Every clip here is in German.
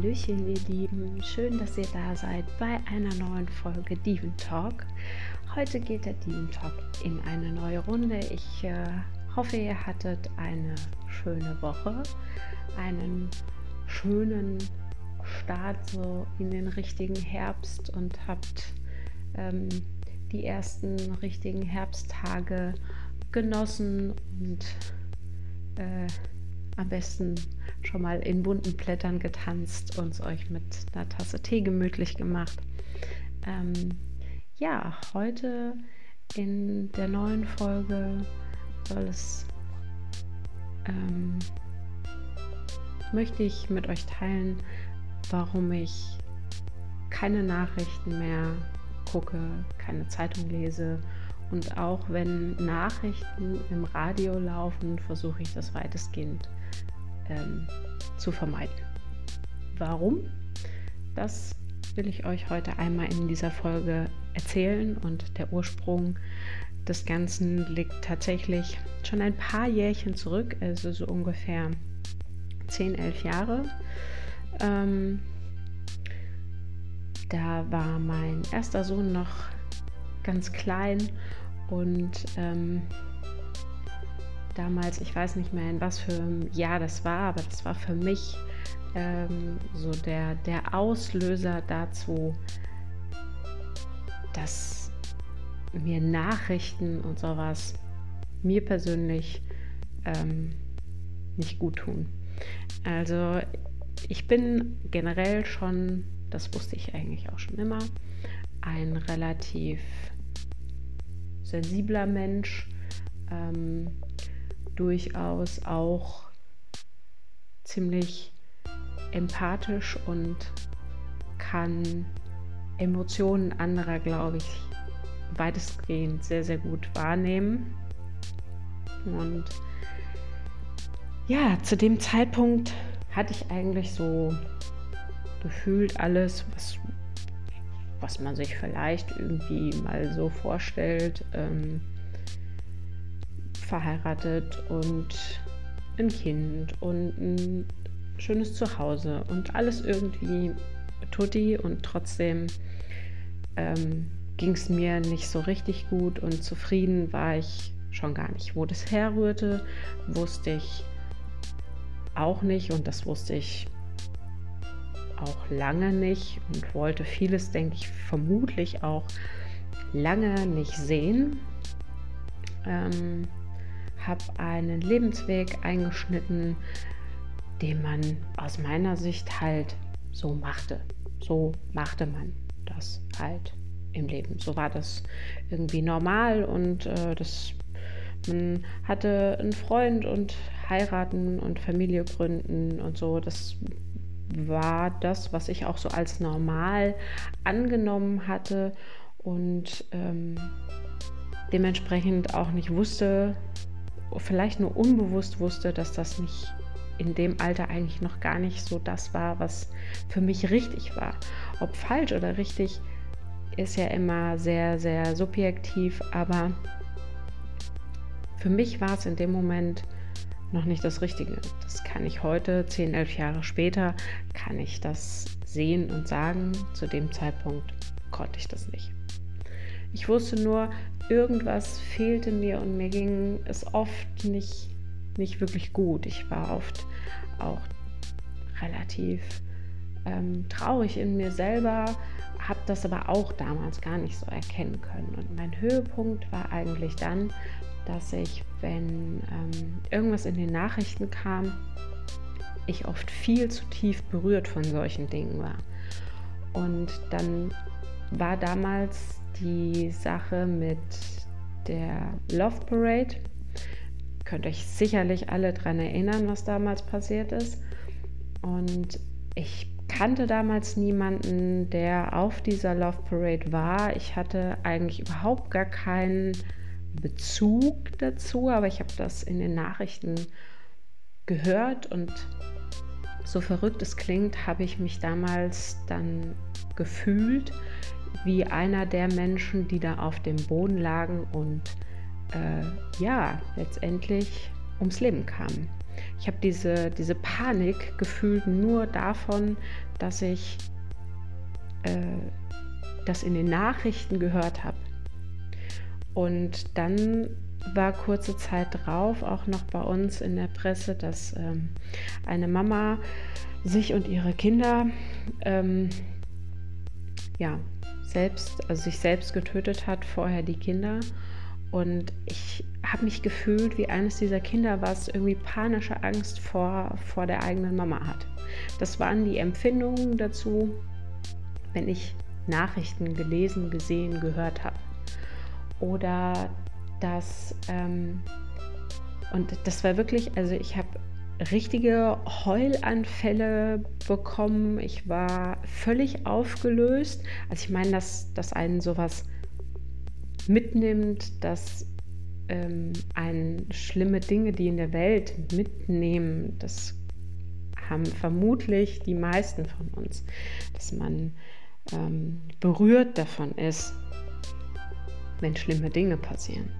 Hallöchen, ihr Lieben. Schön, dass ihr da seid bei einer neuen Folge Diven Talk. Heute geht der Diven Talk in eine neue Runde. Ich äh, hoffe, ihr hattet eine schöne Woche, einen schönen Start so in den richtigen Herbst und habt ähm, die ersten richtigen Herbsttage genossen und äh, am besten schon mal in bunten Blättern getanzt und es euch mit einer Tasse Tee gemütlich gemacht. Ähm, ja, heute in der neuen Folge soll es ähm, möchte ich mit euch teilen, warum ich keine Nachrichten mehr gucke, keine Zeitung lese und auch wenn Nachrichten im Radio laufen, versuche ich das weitestgehend ähm, zu vermeiden. Warum? Das will ich euch heute einmal in dieser Folge erzählen und der Ursprung des Ganzen liegt tatsächlich schon ein paar Jährchen zurück, also so ungefähr 10, 11 Jahre. Ähm, da war mein erster Sohn noch ganz klein und ähm, damals, ich weiß nicht mehr in was für einem Jahr das war, aber das war für mich ähm, so der, der Auslöser dazu, dass mir Nachrichten und sowas mir persönlich ähm, nicht gut tun. Also ich bin generell schon, das wusste ich eigentlich auch schon immer, ein relativ sensibler Mensch. Ähm, durchaus auch ziemlich empathisch und kann Emotionen anderer, glaube ich, weitestgehend sehr, sehr gut wahrnehmen. Und ja, zu dem Zeitpunkt hatte ich eigentlich so gefühlt alles, was, was man sich vielleicht irgendwie mal so vorstellt. Ähm, verheiratet und ein Kind und ein schönes Zuhause und alles irgendwie tutti und trotzdem ähm, ging es mir nicht so richtig gut und zufrieden war ich schon gar nicht. Wo das herrührte, wusste ich auch nicht und das wusste ich auch lange nicht und wollte vieles, denke ich, vermutlich auch lange nicht sehen. Ähm, habe einen Lebensweg eingeschnitten, den man aus meiner Sicht halt so machte. So machte man das halt im Leben. So war das irgendwie normal und äh, das, man hatte einen Freund und heiraten und Familie gründen und so. Das war das, was ich auch so als normal angenommen hatte und ähm, dementsprechend auch nicht wusste, vielleicht nur unbewusst wusste, dass das nicht in dem Alter eigentlich noch gar nicht so das war, was für mich richtig war. Ob falsch oder richtig ist ja immer sehr, sehr subjektiv, aber für mich war es in dem Moment noch nicht das Richtige. Das kann ich heute, 10, 11 Jahre später, kann ich das sehen und sagen. Zu dem Zeitpunkt konnte ich das nicht. Ich wusste nur, irgendwas fehlte mir und mir ging es oft nicht, nicht wirklich gut. Ich war oft auch relativ ähm, traurig in mir selber, habe das aber auch damals gar nicht so erkennen können. Und mein Höhepunkt war eigentlich dann, dass ich, wenn ähm, irgendwas in den Nachrichten kam, ich oft viel zu tief berührt von solchen Dingen war. Und dann war damals die Sache mit der Love Parade. Könnt euch sicherlich alle daran erinnern, was damals passiert ist. Und ich kannte damals niemanden, der auf dieser Love Parade war. Ich hatte eigentlich überhaupt gar keinen Bezug dazu, aber ich habe das in den Nachrichten gehört und so verrückt es klingt, habe ich mich damals dann gefühlt wie einer der Menschen, die da auf dem Boden lagen und äh, ja, letztendlich ums Leben kamen. ich habe diese, diese Panik gefühlt nur davon, dass ich äh, das in den Nachrichten gehört habe. Und dann war kurze Zeit drauf auch noch bei uns in der Presse, dass ähm, eine Mama sich und ihre Kinder ähm, ja, selbst, also sich selbst getötet hat, vorher die Kinder. Und ich habe mich gefühlt wie eines dieser Kinder, was irgendwie panische Angst vor, vor der eigenen Mama hat. Das waren die Empfindungen dazu, wenn ich Nachrichten gelesen, gesehen, gehört habe. Oder dass, ähm, und das war wirklich, also ich habe richtige Heulanfälle bekommen. Ich war völlig aufgelöst. Also ich meine, dass, dass einen sowas mitnimmt, dass ähm, einen schlimme Dinge, die in der Welt mitnehmen, das haben vermutlich die meisten von uns, dass man ähm, berührt davon ist, wenn schlimme Dinge passieren.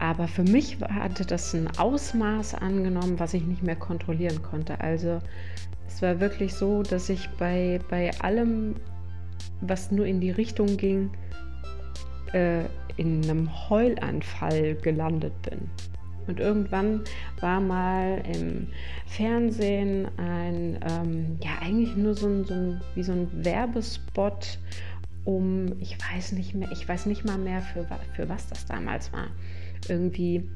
Aber für mich hatte das ein Ausmaß angenommen, was ich nicht mehr kontrollieren konnte. Also es war wirklich so, dass ich bei, bei allem, was nur in die Richtung ging, äh, in einem Heulanfall gelandet bin. Und irgendwann war mal im Fernsehen ein, ähm, ja, eigentlich nur so ein, so ein, wie so ein Werbespot um, ich weiß nicht mehr, ich weiß nicht mal mehr, für, für was das damals war irgendwie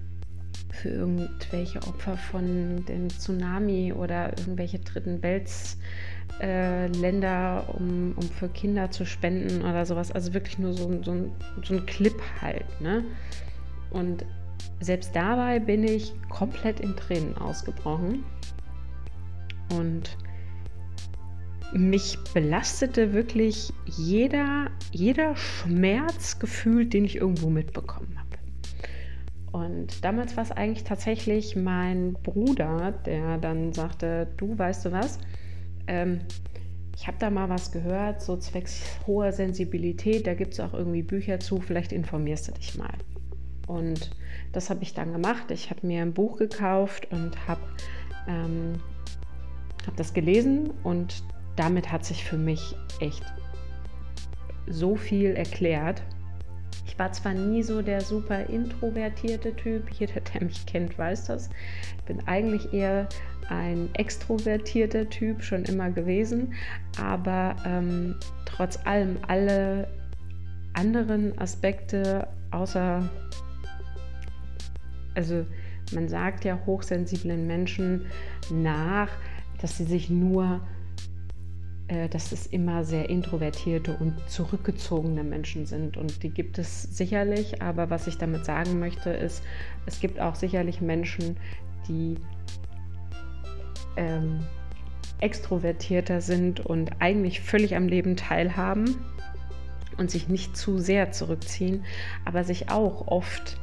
für irgendwelche Opfer von dem Tsunami oder irgendwelche dritten Weltländer, äh, um, um für Kinder zu spenden oder sowas. Also wirklich nur so, so, ein, so ein Clip halt. Ne? Und selbst dabei bin ich komplett in Tränen ausgebrochen. Und mich belastete wirklich jeder, jeder Schmerzgefühl, den ich irgendwo mitbekommen habe. Und damals war es eigentlich tatsächlich mein Bruder, der dann sagte, du weißt du was, ähm, ich habe da mal was gehört, so zwecks hoher Sensibilität, da gibt es auch irgendwie Bücher zu, vielleicht informierst du dich mal. Und das habe ich dann gemacht. Ich habe mir ein Buch gekauft und habe ähm, hab das gelesen und damit hat sich für mich echt so viel erklärt. Ich war zwar nie so der super introvertierte Typ, jeder, der mich kennt, weiß das. Ich bin eigentlich eher ein extrovertierter Typ schon immer gewesen, aber ähm, trotz allem alle anderen Aspekte außer, also man sagt ja hochsensiblen Menschen nach, dass sie sich nur dass es immer sehr introvertierte und zurückgezogene Menschen sind. Und die gibt es sicherlich, aber was ich damit sagen möchte, ist, es gibt auch sicherlich Menschen, die ähm, extrovertierter sind und eigentlich völlig am Leben teilhaben und sich nicht zu sehr zurückziehen, aber sich auch oft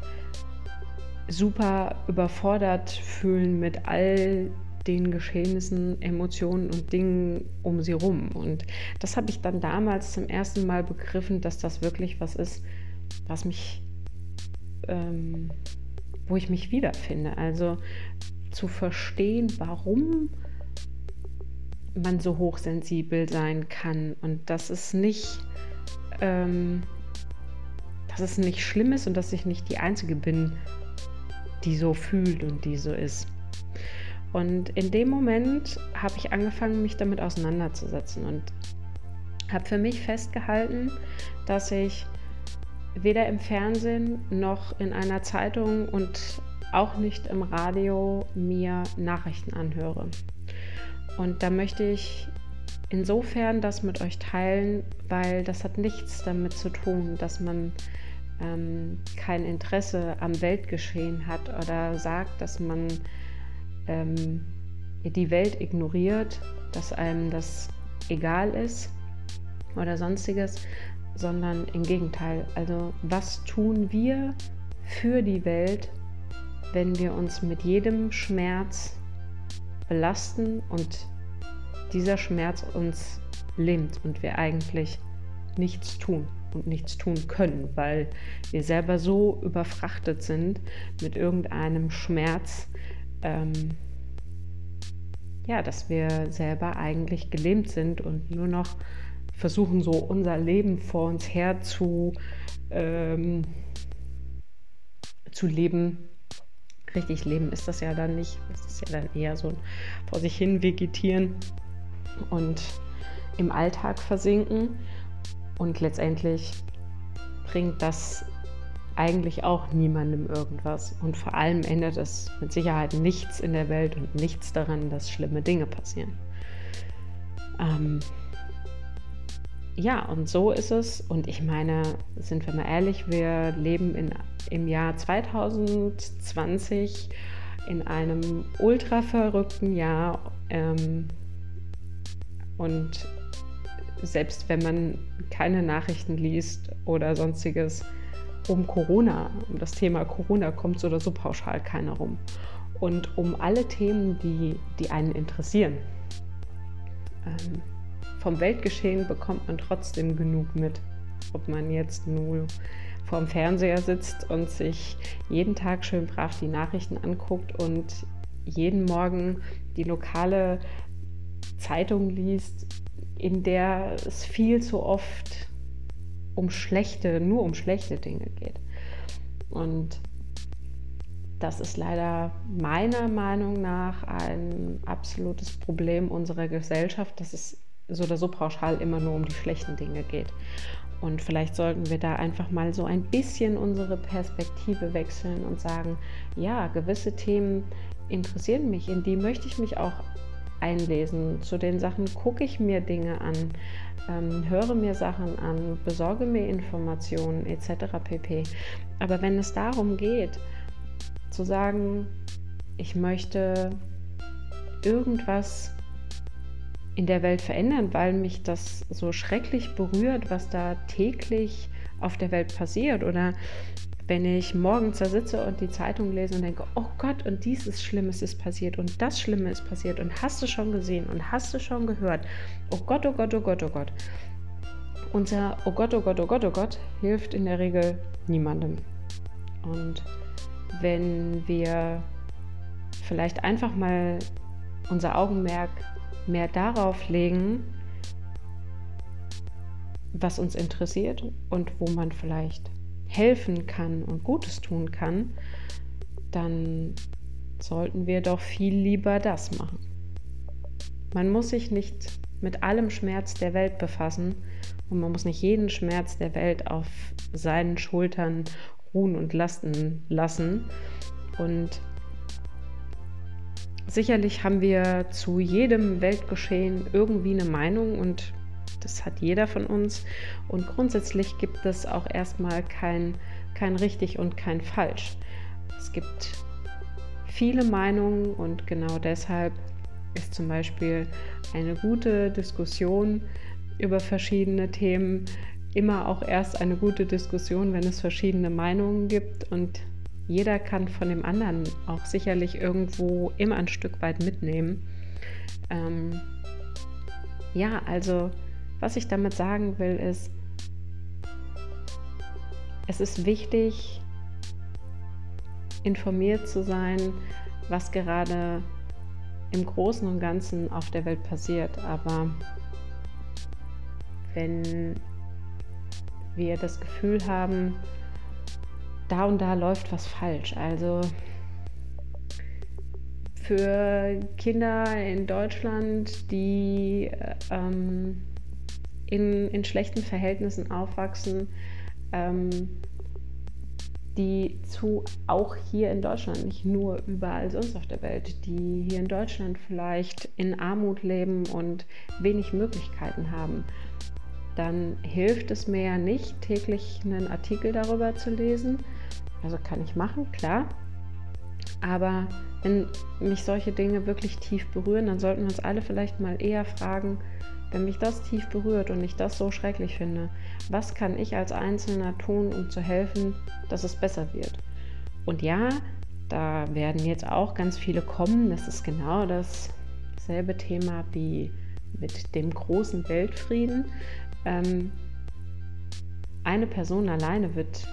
super überfordert fühlen mit all den Geschehnissen, Emotionen und Dingen um sie rum. Und das habe ich dann damals zum ersten Mal begriffen, dass das wirklich was ist, was mich, ähm, wo ich mich wiederfinde. Also zu verstehen, warum man so hochsensibel sein kann und dass es nicht, ähm, dass es nicht schlimm ist und dass ich nicht die Einzige bin, die so fühlt und die so ist. Und in dem Moment habe ich angefangen, mich damit auseinanderzusetzen und habe für mich festgehalten, dass ich weder im Fernsehen noch in einer Zeitung und auch nicht im Radio mir Nachrichten anhöre. Und da möchte ich insofern das mit euch teilen, weil das hat nichts damit zu tun, dass man ähm, kein Interesse am Weltgeschehen hat oder sagt, dass man ähm, die Welt ignoriert, dass einem das egal ist oder sonstiges, sondern im Gegenteil. Also was tun wir für die Welt, wenn wir uns mit jedem Schmerz belasten und dieser Schmerz uns lähmt und wir eigentlich nichts tun und nichts tun können, weil wir selber so überfrachtet sind mit irgendeinem Schmerz, ähm, ja, dass wir selber eigentlich gelähmt sind und nur noch versuchen, so unser Leben vor uns her zu, ähm, zu leben. Richtig leben ist das ja dann nicht. Es ist ja dann eher so ein vor sich hin vegetieren und im Alltag versinken. Und letztendlich bringt das eigentlich auch niemandem irgendwas. Und vor allem ändert es mit Sicherheit nichts in der Welt und nichts daran, dass schlimme Dinge passieren. Ähm, ja, und so ist es. Und ich meine, sind wir mal ehrlich, wir leben in, im Jahr 2020 in einem ultra verrückten Jahr. Ähm, und selbst wenn man keine Nachrichten liest oder sonstiges, um Corona, um das Thema Corona kommt so oder so pauschal keiner rum. Und um alle Themen, die, die einen interessieren. Ähm, vom Weltgeschehen bekommt man trotzdem genug mit. Ob man jetzt nur vorm Fernseher sitzt und sich jeden Tag schön brav die Nachrichten anguckt und jeden Morgen die lokale Zeitung liest, in der es viel zu oft um schlechte, nur um schlechte Dinge geht. Und das ist leider meiner Meinung nach ein absolutes Problem unserer Gesellschaft, dass es so oder so pauschal immer nur um die schlechten Dinge geht. Und vielleicht sollten wir da einfach mal so ein bisschen unsere Perspektive wechseln und sagen, ja, gewisse Themen interessieren mich, in die möchte ich mich auch einlesen. Zu den Sachen gucke ich mir Dinge an ähm, höre mir Sachen an, besorge mir Informationen etc. pp. Aber wenn es darum geht, zu sagen, ich möchte irgendwas in der Welt verändern, weil mich das so schrecklich berührt, was da täglich auf der Welt passiert oder wenn ich morgens da sitze und die Zeitung lese und denke, oh Gott, und dieses Schlimmes ist passiert und das Schlimme ist passiert und hast du schon gesehen und hast du schon gehört, oh Gott, oh Gott, oh Gott, oh Gott. Unser Oh Gott, oh Gott, oh Gott, oh Gott hilft in der Regel niemandem. Und wenn wir vielleicht einfach mal unser Augenmerk mehr darauf legen, was uns interessiert und wo man vielleicht helfen kann und Gutes tun kann, dann sollten wir doch viel lieber das machen. Man muss sich nicht mit allem Schmerz der Welt befassen und man muss nicht jeden Schmerz der Welt auf seinen Schultern ruhen und lasten lassen. Und sicherlich haben wir zu jedem Weltgeschehen irgendwie eine Meinung und das hat jeder von uns. Und grundsätzlich gibt es auch erstmal kein, kein richtig und kein falsch. Es gibt viele Meinungen und genau deshalb ist zum Beispiel eine gute Diskussion über verschiedene Themen immer auch erst eine gute Diskussion, wenn es verschiedene Meinungen gibt und jeder kann von dem anderen auch sicherlich irgendwo immer ein Stück weit mitnehmen. Ähm, ja, also was ich damit sagen will, ist, es ist wichtig, informiert zu sein, was gerade im Großen und Ganzen auf der Welt passiert. Aber wenn wir das Gefühl haben, da und da läuft was falsch, also für Kinder in Deutschland, die ähm, in, in schlechten Verhältnissen aufwachsen, ähm, die zu auch hier in Deutschland, nicht nur überall sonst auf der Welt, die hier in Deutschland vielleicht in Armut leben und wenig Möglichkeiten haben, dann hilft es mir ja nicht, täglich einen Artikel darüber zu lesen. Also kann ich machen, klar. Aber wenn mich solche Dinge wirklich tief berühren, dann sollten wir uns alle vielleicht mal eher fragen, wenn mich das tief berührt und ich das so schrecklich finde, was kann ich als Einzelner tun, um zu helfen, dass es besser wird? Und ja, da werden jetzt auch ganz viele kommen. Das ist genau dasselbe Thema wie mit dem großen Weltfrieden. Ähm, eine Person alleine wird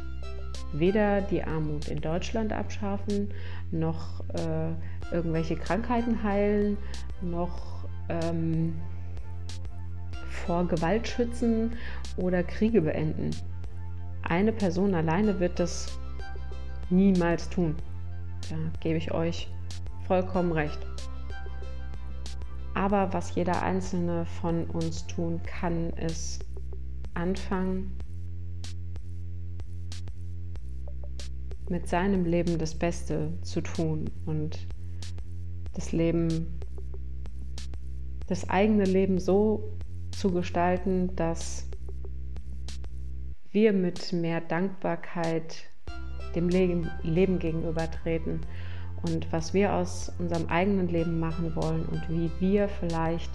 weder die Armut in Deutschland abschaffen, noch äh, irgendwelche Krankheiten heilen, noch ähm, vor Gewalt schützen oder Kriege beenden. Eine Person alleine wird das niemals tun. Da gebe ich euch vollkommen recht. Aber was jeder einzelne von uns tun kann, ist anfangen, mit seinem Leben das Beste zu tun und das Leben, das eigene Leben so zu gestalten, dass wir mit mehr Dankbarkeit dem Leben, gegenübertreten und was wir aus unserem eigenen Leben machen wollen und wie wir vielleicht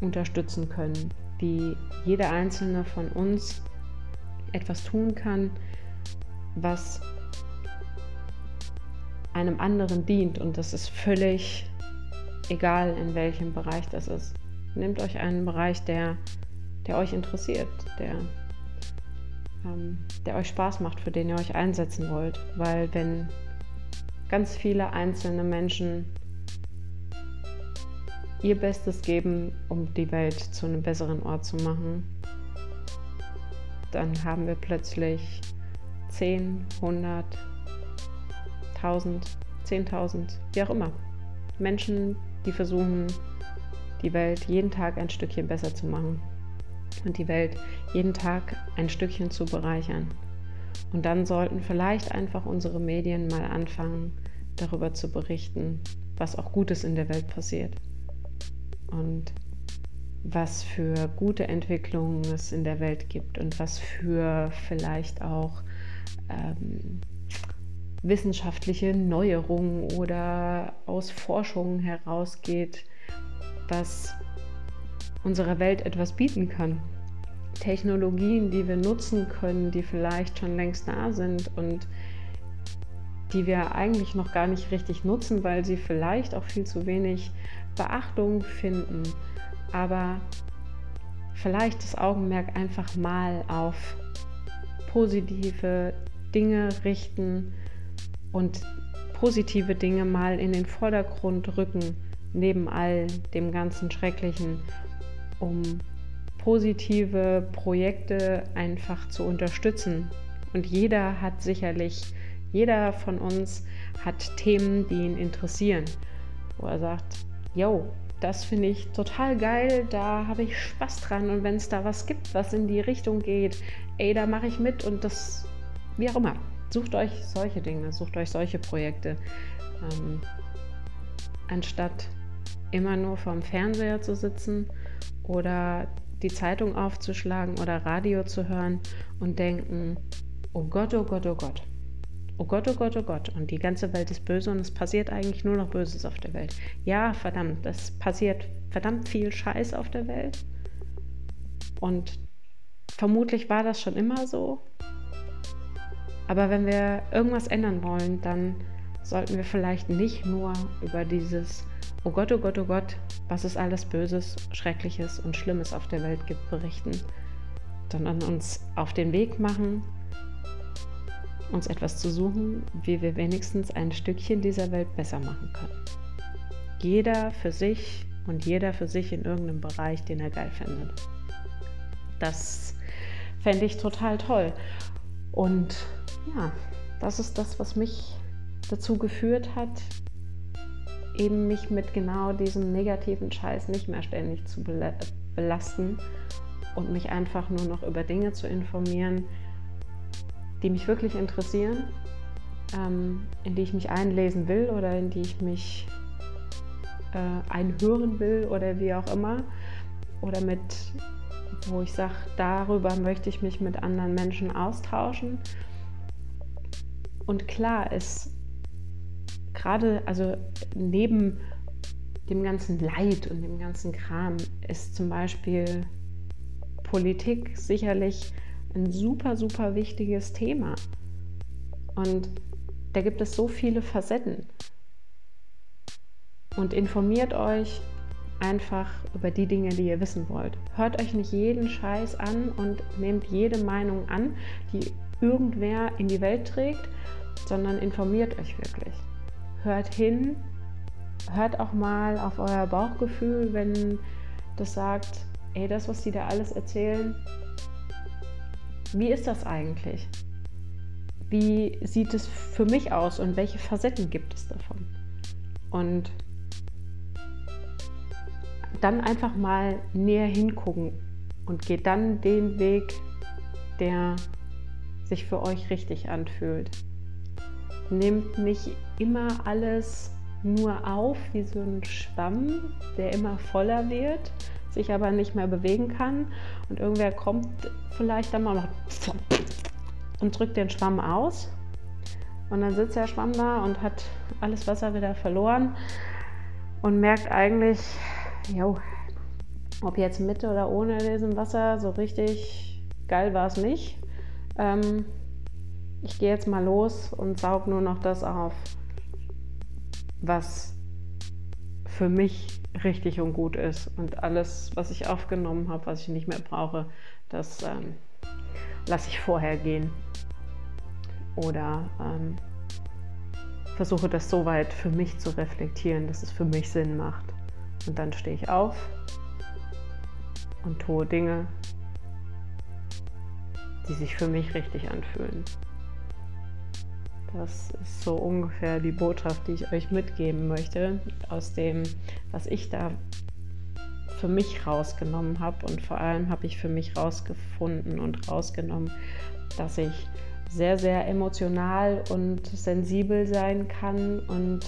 unterstützen können, wie jeder einzelne von uns etwas tun kann, was einem anderen dient und das ist völlig egal, in welchem Bereich das ist. Nehmt euch einen Bereich, der, der euch interessiert, der, ähm, der euch Spaß macht, für den ihr euch einsetzen wollt, weil wenn ganz viele einzelne Menschen ihr Bestes geben, um die Welt zu einem besseren Ort zu machen, dann haben wir plötzlich 10, 100, 1000, 10.000, wie auch immer. Menschen, die versuchen, die Welt jeden Tag ein Stückchen besser zu machen und die Welt jeden Tag ein Stückchen zu bereichern. Und dann sollten vielleicht einfach unsere Medien mal anfangen, darüber zu berichten, was auch Gutes in der Welt passiert und was für gute Entwicklungen es in der Welt gibt und was für vielleicht auch ähm, wissenschaftliche Neuerungen oder aus Forschungen herausgeht, was unserer Welt etwas bieten kann. Technologien, die wir nutzen können, die vielleicht schon längst da sind und die wir eigentlich noch gar nicht richtig nutzen, weil sie vielleicht auch viel zu wenig Beachtung finden. Aber vielleicht das Augenmerk einfach mal auf positive Dinge richten und positive Dinge mal in den Vordergrund rücken, neben all dem ganzen Schrecklichen, um positive Projekte einfach zu unterstützen. Und jeder hat sicherlich, jeder von uns hat Themen, die ihn interessieren, wo er sagt, yo, das finde ich total geil, da habe ich Spaß dran und wenn es da was gibt, was in die Richtung geht, ey, da mache ich mit und das, wie auch immer. Sucht euch solche Dinge, sucht euch solche Projekte, ähm, anstatt immer nur vorm Fernseher zu sitzen oder die Zeitung aufzuschlagen oder Radio zu hören und denken, oh Gott, oh Gott, oh Gott. Oh Gott, oh Gott, oh Gott. Und die ganze Welt ist böse und es passiert eigentlich nur noch Böses auf der Welt. Ja, verdammt, es passiert verdammt viel Scheiß auf der Welt. Und vermutlich war das schon immer so. Aber wenn wir irgendwas ändern wollen, dann sollten wir vielleicht nicht nur über dieses Oh Gott, oh Gott, oh Gott, was es alles Böses, Schreckliches und Schlimmes auf der Welt gibt, berichten, sondern uns auf den Weg machen, uns etwas zu suchen, wie wir wenigstens ein Stückchen dieser Welt besser machen können. Jeder für sich und jeder für sich in irgendeinem Bereich, den er geil findet. Das fände ich total toll. Und ja, das ist das, was mich dazu geführt hat, eben mich mit genau diesem negativen Scheiß nicht mehr ständig zu belasten und mich einfach nur noch über Dinge zu informieren, die mich wirklich interessieren, ähm, in die ich mich einlesen will oder in die ich mich äh, einhören will oder wie auch immer. Oder mit, wo ich sage, darüber möchte ich mich mit anderen Menschen austauschen. Und klar ist gerade, also neben dem ganzen Leid und dem ganzen Kram ist zum Beispiel Politik sicherlich ein super, super wichtiges Thema. Und da gibt es so viele Facetten. Und informiert euch einfach über die Dinge, die ihr wissen wollt. Hört euch nicht jeden Scheiß an und nehmt jede Meinung an, die irgendwer in die Welt trägt, sondern informiert euch wirklich. Hört hin, hört auch mal auf euer Bauchgefühl, wenn das sagt, ey, das, was die da alles erzählen, wie ist das eigentlich? Wie sieht es für mich aus und welche Facetten gibt es davon? Und dann einfach mal näher hingucken und geht dann den Weg, der sich für euch richtig anfühlt. Nehmt nicht immer alles nur auf wie so ein Schwamm, der immer voller wird, sich aber nicht mehr bewegen kann. Und irgendwer kommt vielleicht dann mal noch und drückt den Schwamm aus. Und dann sitzt der Schwamm da und hat alles Wasser wieder verloren und merkt eigentlich, jo, ob jetzt mit oder ohne diesem Wasser, so richtig geil war es nicht. Ähm, ich gehe jetzt mal los und saug nur noch das auf, was für mich richtig und gut ist. Und alles, was ich aufgenommen habe, was ich nicht mehr brauche, das ähm, lasse ich vorher gehen. Oder ähm, versuche das so weit für mich zu reflektieren, dass es für mich Sinn macht. Und dann stehe ich auf und tue Dinge, die sich für mich richtig anfühlen. Das ist so ungefähr die Botschaft, die ich euch mitgeben möchte, aus dem, was ich da für mich rausgenommen habe. Und vor allem habe ich für mich rausgefunden und rausgenommen, dass ich sehr, sehr emotional und sensibel sein kann und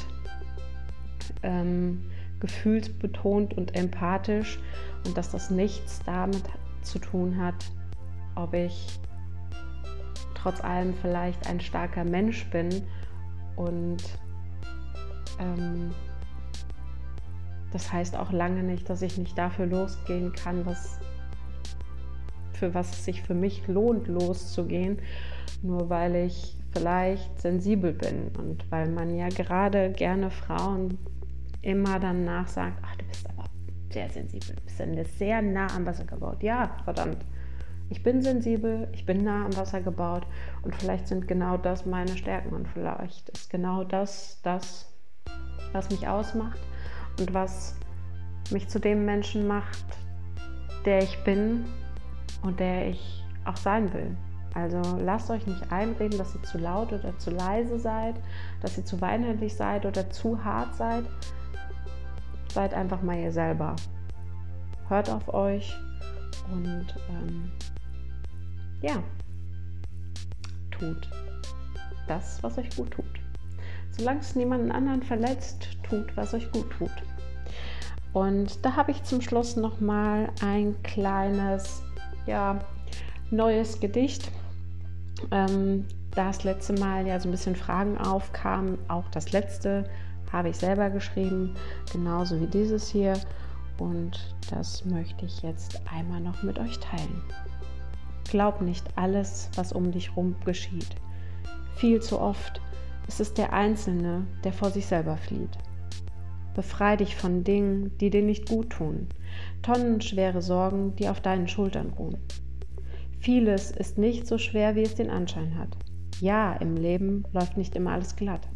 ähm, gefühlsbetont und empathisch und dass das nichts damit zu tun hat, ob ich trotz allem vielleicht ein starker Mensch bin und ähm, das heißt auch lange nicht, dass ich nicht dafür losgehen kann, was für was es sich für mich lohnt, loszugehen, nur weil ich vielleicht sensibel bin und weil man ja gerade gerne Frauen immer danach sagt, ach, du bist aber sehr sensibel, du bist sehr nah am Wasser gebaut. Ja, verdammt ich bin sensibel, ich bin nah am Wasser gebaut und vielleicht sind genau das meine Stärken und vielleicht ist genau das das, was mich ausmacht und was mich zu dem Menschen macht, der ich bin und der ich auch sein will. Also lasst euch nicht einreden, dass ihr zu laut oder zu leise seid, dass ihr zu weinerlich seid oder zu hart seid. Seid einfach mal ihr selber. Hört auf euch und ähm, ja, tut das, was euch gut tut. Solange es niemanden anderen verletzt, tut, was euch gut tut. Und da habe ich zum Schluss noch mal ein kleines, ja, neues Gedicht. Ähm, da das letzte Mal ja so ein bisschen Fragen aufkamen, auch das letzte habe ich selber geschrieben, genauso wie dieses hier. Und das möchte ich jetzt einmal noch mit euch teilen. Glaub nicht alles, was um dich rum geschieht. Viel zu oft ist es der Einzelne, der vor sich selber flieht. Befrei dich von Dingen, die dir nicht gut tun, tonnenschwere Sorgen, die auf deinen Schultern ruhen. Vieles ist nicht so schwer, wie es den Anschein hat. Ja, im Leben läuft nicht immer alles glatt.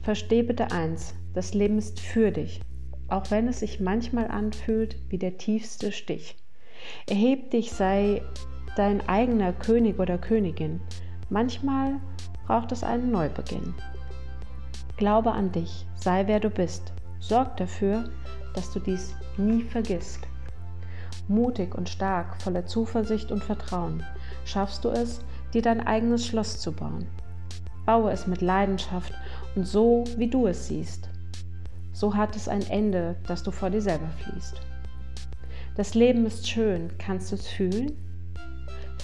Versteh bitte eins, das Leben ist für dich, auch wenn es sich manchmal anfühlt wie der tiefste Stich. Erheb dich, sei dein eigener König oder Königin. Manchmal braucht es einen Neubeginn. Glaube an dich, sei wer du bist. Sorg dafür, dass du dies nie vergisst. Mutig und stark, voller Zuversicht und Vertrauen, schaffst du es, dir dein eigenes Schloss zu bauen. Baue es mit Leidenschaft und so, wie du es siehst. So hat es ein Ende, dass du vor dir selber fließt. Das Leben ist schön, kannst du es fühlen?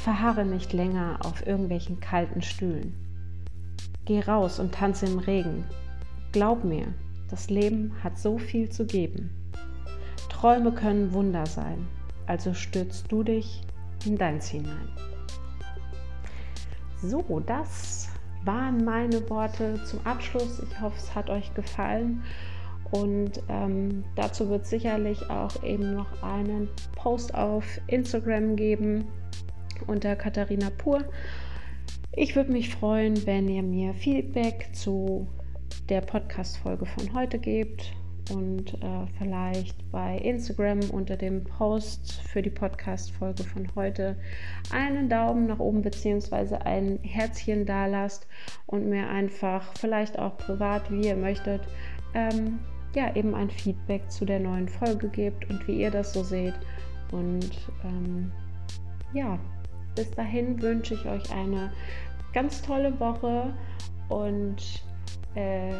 Verharre nicht länger auf irgendwelchen kalten Stühlen. Geh raus und tanze im Regen. Glaub mir, das Leben hat so viel zu geben. Träume können Wunder sein, also stürzt du dich in deins hinein. So, das waren meine Worte zum Abschluss. Ich hoffe, es hat euch gefallen. Und ähm, dazu wird sicherlich auch eben noch einen Post auf Instagram geben unter Katharina Pur. Ich würde mich freuen, wenn ihr mir Feedback zu der Podcast-Folge von heute gebt und äh, vielleicht bei Instagram unter dem Post für die Podcast-Folge von heute einen Daumen nach oben bzw. ein Herzchen da lasst und mir einfach vielleicht auch privat, wie ihr möchtet, ähm, ja, eben ein Feedback zu der neuen Folge gebt und wie ihr das so seht. Und ähm, ja, bis dahin wünsche ich euch eine ganz tolle Woche und äh,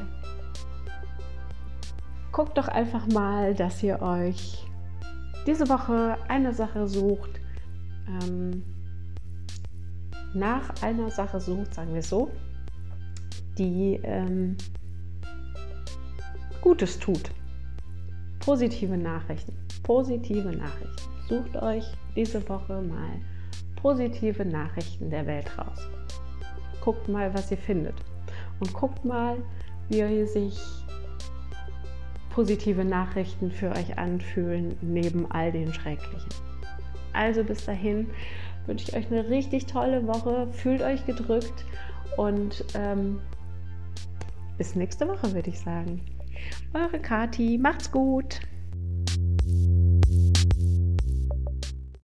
guckt doch einfach mal, dass ihr euch diese Woche eine Sache sucht, ähm, nach einer Sache sucht, sagen wir so, die ähm, Gutes tut. Positive Nachrichten. Positive Nachrichten. Sucht euch diese Woche mal positive Nachrichten der Welt raus. Guckt mal, was ihr findet. Und guckt mal, wie sich positive Nachrichten für euch anfühlen, neben all den schrecklichen. Also bis dahin wünsche ich euch eine richtig tolle Woche. Fühlt euch gedrückt und ähm, bis nächste Woche, würde ich sagen. Eure Kati, macht's gut!